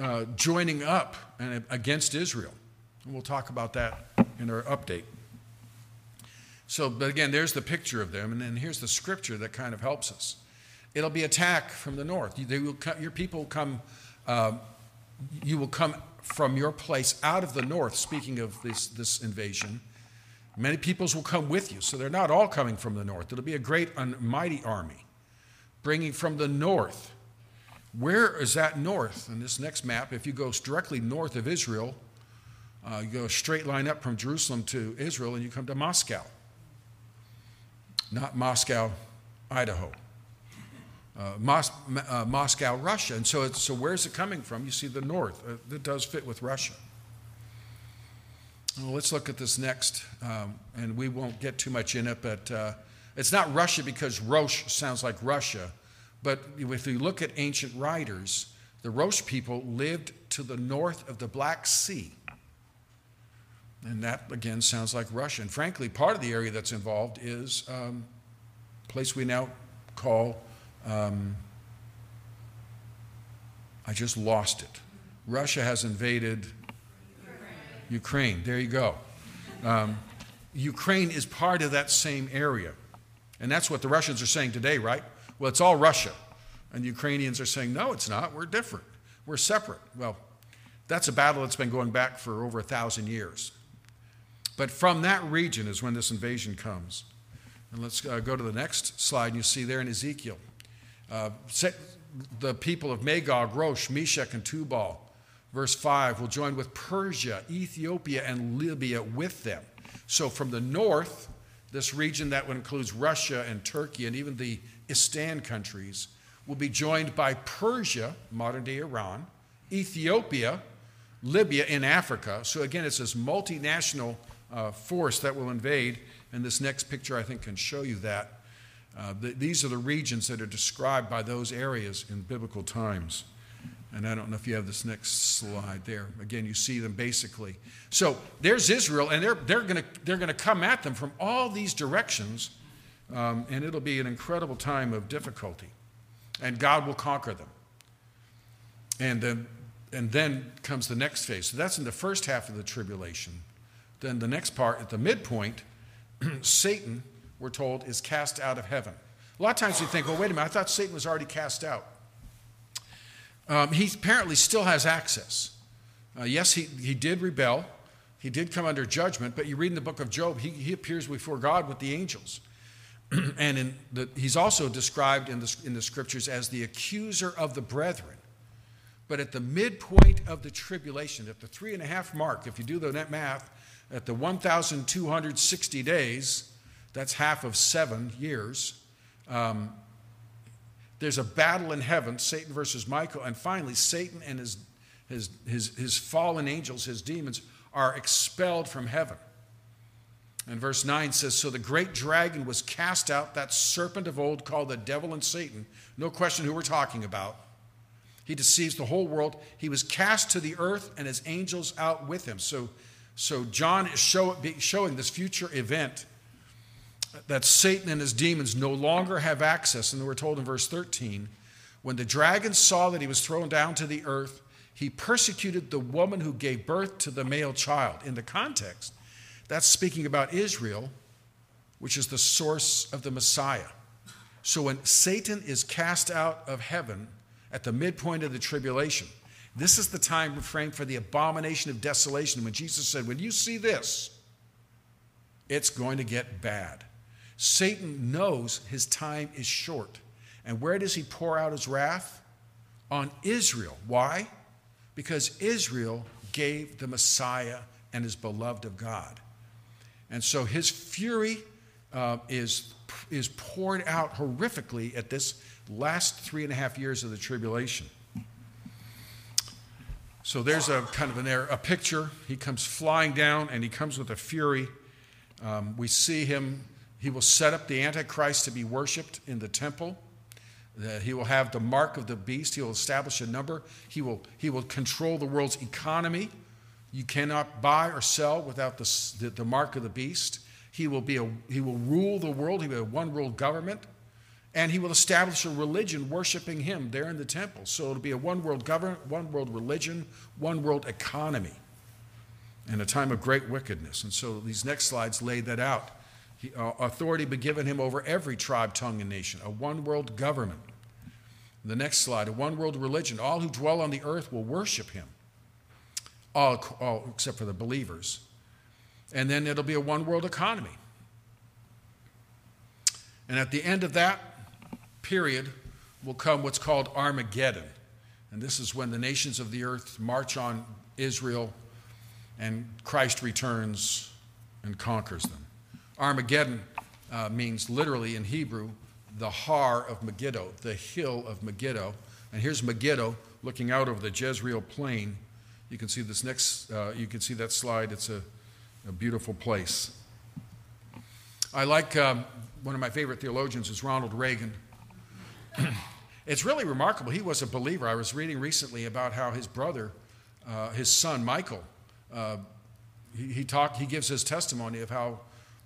[SPEAKER 1] uh, joining up and, against Israel. And we'll talk about that in our update. So, but again, there's the picture of them, and then here's the scripture that kind of helps us. It'll be attack from the north. They will come, your people will come. Uh, you will come from your place out of the north. Speaking of this this invasion, many peoples will come with you. So they're not all coming from the north. It'll be a great and mighty army, bringing from the north where is that north? In this next map, if you go directly north of Israel, uh, you go straight line up from Jerusalem to Israel and you come to Moscow. Not Moscow, Idaho. Uh, Mos- uh, Moscow, Russia. And so, so where's it coming from? You see the north. Uh, it does fit with Russia. Well, let's look at this next, um, and we won't get too much in it, but uh, it's not Russia because Rosh sounds like Russia. But if you look at ancient writers, the Rosh people lived to the north of the Black Sea. And that, again, sounds like Russia. And frankly, part of the area that's involved is um, a place we now call, um, I just lost it. Russia has invaded Ukraine. Ukraine. There you go. Um, Ukraine is part of that same area. And that's what the Russians are saying today, right? Well, it's all Russia. And the Ukrainians are saying, no, it's not. We're different. we're separate. Well, that's a battle that's been going back for over a thousand years. But from that region is when this invasion comes. And let's uh, go to the next slide, and you see there in Ezekiel. Uh, the people of Magog, Rosh, Meshech, and Tubal, verse 5, will join with Persia, Ethiopia, and Libya with them. So from the north, this region that includes Russia and Turkey and even the Istan countries, will be joined by Persia, modern day Iran, Ethiopia, Libya in Africa. So again, it's this multinational uh, force that will invade. And this next picture, I think, can show you that. Uh, the, these are the regions that are described by those areas in biblical times. And I don't know if you have this next slide there. Again, you see them basically. So there's Israel, and they're, they're going to they're gonna come at them from all these directions, um, and it'll be an incredible time of difficulty. And God will conquer them. And then, and then comes the next phase. So that's in the first half of the tribulation. Then the next part, at the midpoint, Satan, we're told, is cast out of heaven. A lot of times we think, well, wait a minute, I thought Satan was already cast out. Um, he apparently still has access. Uh, yes, he, he did rebel. He did come under judgment, but you read in the book of Job, he, he appears before God with the angels. and in the, he's also described in the, in the scriptures as the accuser of the brethren. But at the midpoint of the tribulation, at the three and a half mark, if you do the net math, at the 1,260 days, that's half of seven years, um, there's a battle in heaven, Satan versus Michael, and finally, Satan and his, his, his, his fallen angels, his demons, are expelled from heaven. And verse 9 says So the great dragon was cast out, that serpent of old called the devil and Satan. No question who we're talking about. He deceives the whole world. He was cast to the earth and his angels out with him. So, so John is show, showing this future event that Satan and his demons no longer have access. And we're told in verse 13 when the dragon saw that he was thrown down to the earth, he persecuted the woman who gave birth to the male child. In the context, that's speaking about Israel, which is the source of the Messiah. So when Satan is cast out of heaven at the midpoint of the tribulation, this is the time frame for the abomination of desolation. When Jesus said, When you see this, it's going to get bad. Satan knows his time is short. And where does he pour out his wrath? On Israel. Why? Because Israel gave the Messiah and is beloved of God. And so his fury uh, is, is poured out horrifically at this last three and a half years of the tribulation. So there's a kind of an, a picture. He comes flying down and he comes with a fury. Um, we see him he will set up the Antichrist to be worshiped in the temple. He will have the mark of the beast. He will establish a number. He will, he will control the world's economy. You cannot buy or sell without the, the, the mark of the beast. He will, be a, he will rule the world. He will be a one world government. And he will establish a religion worshiping him there in the temple. So it'll be a one world government, one world religion, one world economy in a time of great wickedness. And so these next slides lay that out. He, uh, authority be given him over every tribe, tongue, and nation, a one world government. The next slide, a one world religion. All who dwell on the earth will worship him, all, all except for the believers. And then it'll be a one world economy. And at the end of that period will come what's called Armageddon. And this is when the nations of the earth march on Israel and Christ returns and conquers them. Armageddon uh, means literally in Hebrew the har of Megiddo, the hill of Megiddo. And here's Megiddo looking out over the Jezreel plain. You can see this next, uh, you can see that slide. It's a, a beautiful place. I like um, one of my favorite theologians is Ronald Reagan. it's really remarkable. He was a believer. I was reading recently about how his brother, uh, his son Michael, uh, he, he, talked, he gives his testimony of how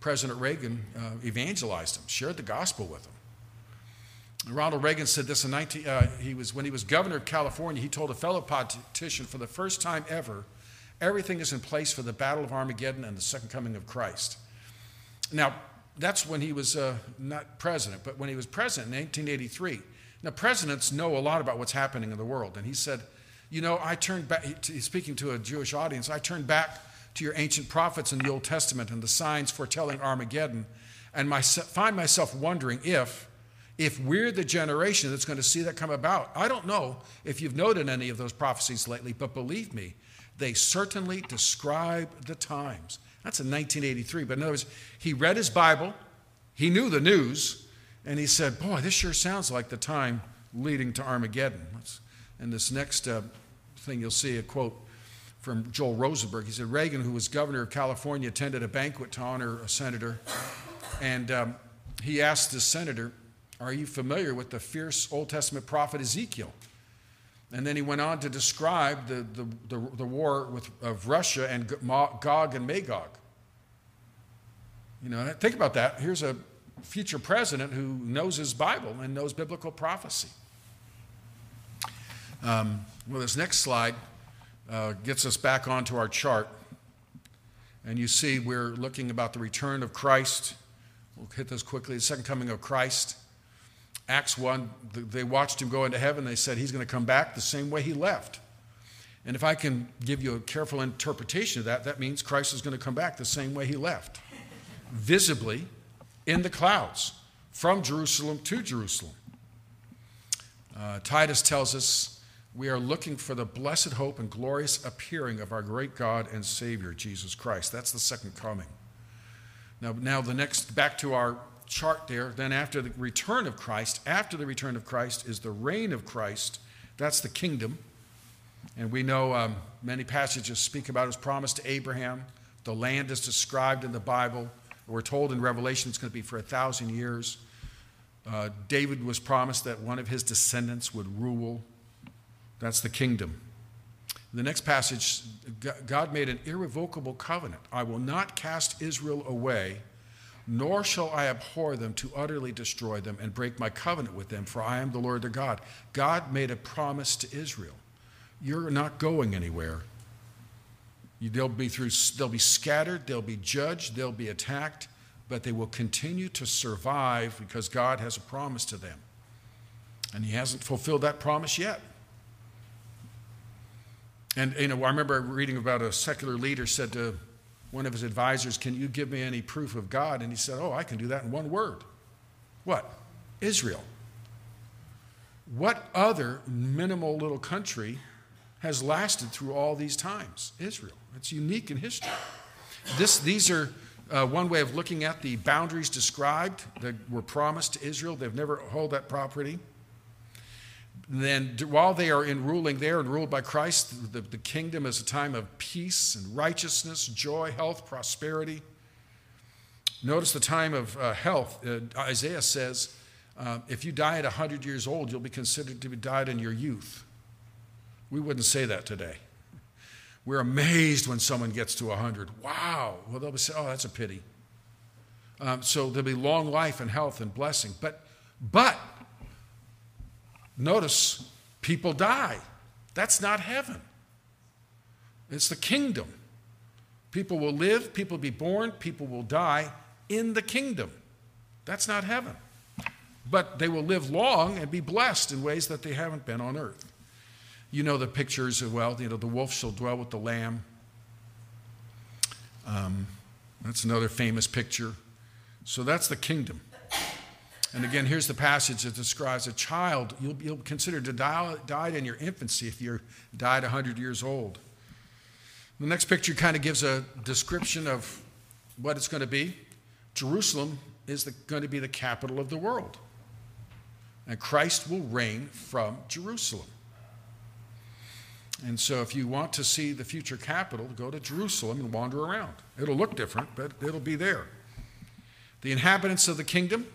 [SPEAKER 1] President Reagan uh, evangelized him, shared the gospel with him. Ronald Reagan said this in 19, uh, he was, when he was governor of California, he told a fellow politician for the first time ever, everything is in place for the battle of Armageddon and the second coming of Christ. Now, that's when he was uh, not president, but when he was president in 1983. Now, presidents know a lot about what's happening in the world. And he said, You know, I turned back, speaking to a Jewish audience, I turned back to your ancient prophets in the Old Testament and the signs foretelling Armageddon, and my, find myself wondering if, if we're the generation that's going to see that come about. I don't know if you've noted any of those prophecies lately, but believe me, they certainly describe the times. That's in 1983. But in other words, he read his Bible, he knew the news, and he said, Boy, this sure sounds like the time leading to Armageddon. And this next uh, thing you'll see a quote from Joel Rosenberg. He said, Reagan, who was governor of California, attended a banquet to honor a senator. And um, he asked the senator, Are you familiar with the fierce Old Testament prophet Ezekiel? And then he went on to describe the, the, the, the war with, of Russia and Gog and Magog. You know, think about that. Here's a future president who knows his Bible and knows biblical prophecy. Um, well, this next slide uh, gets us back onto our chart. And you see, we're looking about the return of Christ. We'll hit this quickly the second coming of Christ. Acts 1, they watched him go into heaven. They said he's going to come back the same way he left. And if I can give you a careful interpretation of that, that means Christ is going to come back the same way he left visibly in the clouds from Jerusalem to Jerusalem. Uh, Titus tells us we are looking for the blessed hope and glorious appearing of our great God and Savior, Jesus Christ. That's the second coming. Now, now the next, back to our chart there. Then, after the return of Christ, after the return of Christ is the reign of Christ. That's the kingdom. And we know um, many passages speak about his promise to Abraham. The land is described in the Bible. We're told in Revelation it's going to be for a thousand years. Uh, David was promised that one of his descendants would rule. That's the kingdom. The next passage, God made an irrevocable covenant. I will not cast Israel away nor shall I abhor them to utterly destroy them and break my covenant with them, for I am the Lord their God. God made a promise to Israel. You're not going anywhere. They'll be, through, they'll be scattered, they'll be judged, they'll be attacked, but they will continue to survive because God has a promise to them. And He hasn't fulfilled that promise yet. And you know, I remember reading about a secular leader said to one of his advisors, Can you give me any proof of God? And he said, Oh, I can do that in one word. What? Israel. What other minimal little country has lasted through all these times? Israel. It's unique in history. This, these are uh, one way of looking at the boundaries described that were promised to Israel. They've never held that property then while they are in ruling there and ruled by Christ, the, the kingdom is a time of peace and righteousness, joy, health, prosperity. Notice the time of uh, health. Uh, Isaiah says, uh, if you die at 100 years old, you'll be considered to be died in your youth. We wouldn't say that today. We're amazed when someone gets to 100. Wow. Well, they'll say, oh, that's a pity. Um, so there'll be long life and health and blessing. But, but Notice, people die. That's not heaven, it's the kingdom. People will live, people will be born, people will die in the kingdom. That's not heaven. But they will live long and be blessed in ways that they haven't been on earth. You know the pictures of, well, you know, the wolf shall dwell with the lamb. Um, that's another famous picture. So that's the kingdom. And again, here's the passage that describes a child you'll, you'll consider to die died in your infancy if you died 100 years old. The next picture kind of gives a description of what it's going to be. Jerusalem is the, going to be the capital of the world. And Christ will reign from Jerusalem. And so, if you want to see the future capital, go to Jerusalem and wander around. It'll look different, but it'll be there. The inhabitants of the kingdom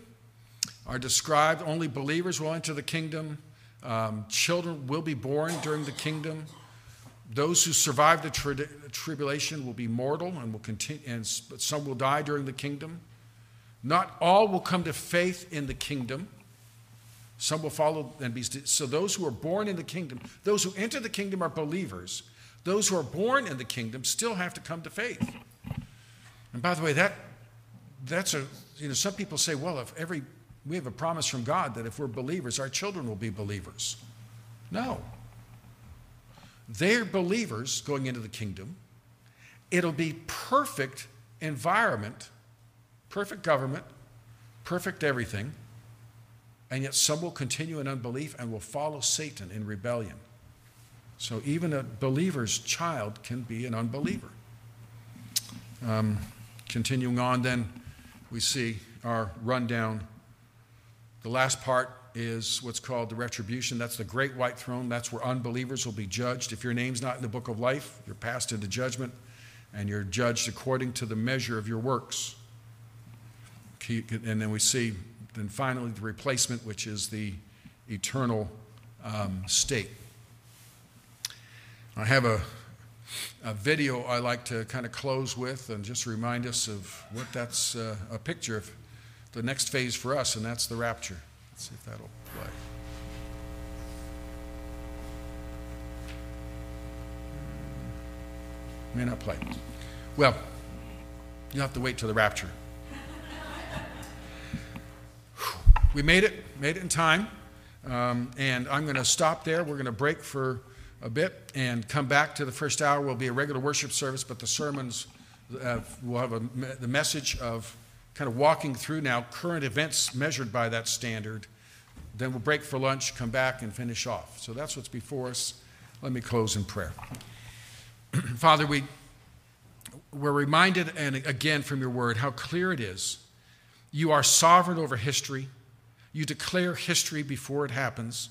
[SPEAKER 1] are described. Only believers will enter the kingdom. Um, children will be born during the kingdom. Those who survive the tri- tribulation will be mortal and will continue, and, but some will die during the kingdom. Not all will come to faith in the kingdom. Some will follow and be. So those who are born in the kingdom, those who enter the kingdom are believers. Those who are born in the kingdom still have to come to faith. And by the way, that that's a you know some people say, well, if every we have a promise from God that if we're believers, our children will be believers. No. They're believers going into the kingdom. It'll be perfect environment, perfect government, perfect everything. And yet some will continue in unbelief and will follow Satan in rebellion. So even a believer's child can be an unbeliever. Um, continuing on, then, we see our rundown. The last part is what's called the retribution. That's the great white throne. That's where unbelievers will be judged. If your name's not in the book of life, you're passed into judgment and you're judged according to the measure of your works. And then we see, then finally, the replacement, which is the eternal um, state. I have a, a video I like to kind of close with and just remind us of what that's uh, a picture of the next phase for us, and that's the rapture. Let's see if that'll play. May not play. Well, you'll have to wait till the rapture. we made it, made it in time. Um, and I'm going to stop there. We're going to break for a bit and come back to the first hour. Will be a regular worship service, but the sermons uh, will have a, the message of kind of walking through now current events measured by that standard. Then we'll break for lunch, come back, and finish off. So that's what's before us. Let me close in prayer. Father, we, we're reminded, and again from your word, how clear it is. You are sovereign over history. You declare history before it happens.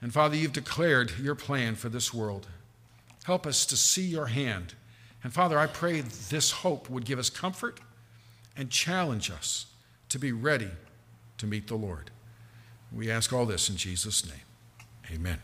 [SPEAKER 1] And Father, you've declared your plan for this world. Help us to see your hand. And Father, I pray this hope would give us comfort and challenge us to be ready to meet the Lord. We ask all this in Jesus' name. Amen.